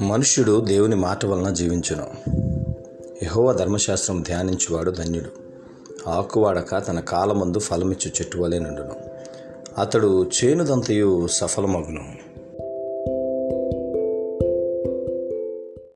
మనుష్యుడు దేవుని మాట వలన జీవించును. యహోవ ధర్మశాస్త్రం ధ్యానించువాడు ధన్యుడు. ఆకువాడక తన కాలమందు ఫలమిచ్చు చెట్టు వలె నుండును. అతడు చేనుదంతయు సఫలమగును.